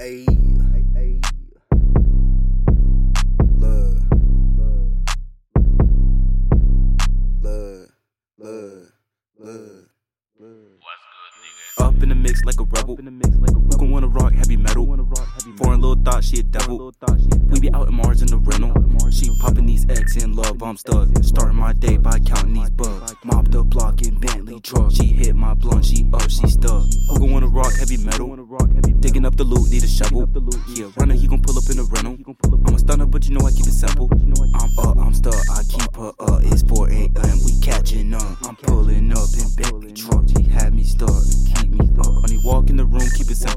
Ayy, in the mix like a rebel. Who gon' wanna rock heavy metal? Foreign little thought, she a devil. We be out in Mars in the rental. She popping these X in love, I'm stuck. Starting my day by counting these bugs. Mob the block in Bentley truck. She hit my blunt, she up, she stuck. Who gon' wanna rock heavy metal? Digging up the loot, need a shovel. Yeah, runner, he gon' pull up in the rental. I'm a stunner, but you know I keep it simple. I'm up, I'm stuck, I keep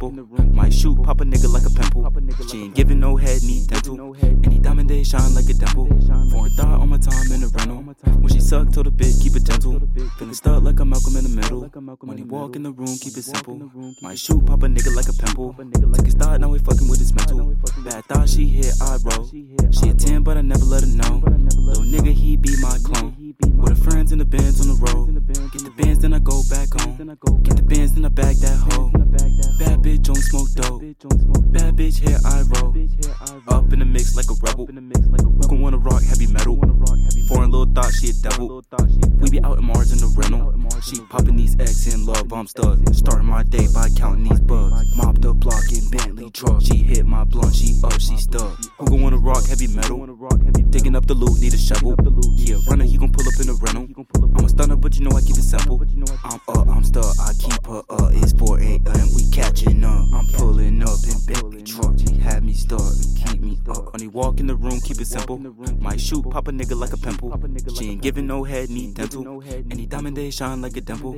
simple. Might shoot, pop a nigga like a pimple. She ain't giving no head, need dental. Any diamond day shine like a dimple. Foreign thought on my time in the rental. When she suck, told the bit, keep it gentle. Feeling stuck like I'm Malcolm in the middle. When he walk in the room, keep it simple. Might shoot, pop a nigga like a pimple. Took his thought, now we fucking with his mental. Bad thought, she hit, I roll. She a 10, but I never let her know. Little nigga, he be my clone. In the bands on the road. Get the bands, then I go back home. Get the bands, then I bag that hoe. Bad bitch, don't smoke dope. Bad bitch, here I roll. Up in the mix like a rebel. Who gon' wanna rock heavy metal? Foreign little thought, she a devil. We be out in Mars in the rental. She popping these X in love, I'm stuck. Starting my day by counting these bugs. Mob the block in Bentley truck. She hit my blunt, she up, she stuck. Who gon' wanna rock heavy metal? Digging up the loot, need a shovel. Yeah, runner, he gon' pull up in the rental. I'm a stunner, but you know I keep it simple. I'm up, I'm stuck, I keep her up. It's 4 a.m., Walk in the room, keep it simple. Might shoot, pop a nigga like a pimple. She ain't giving no head, need dental. Any diamond day shine like a dimple.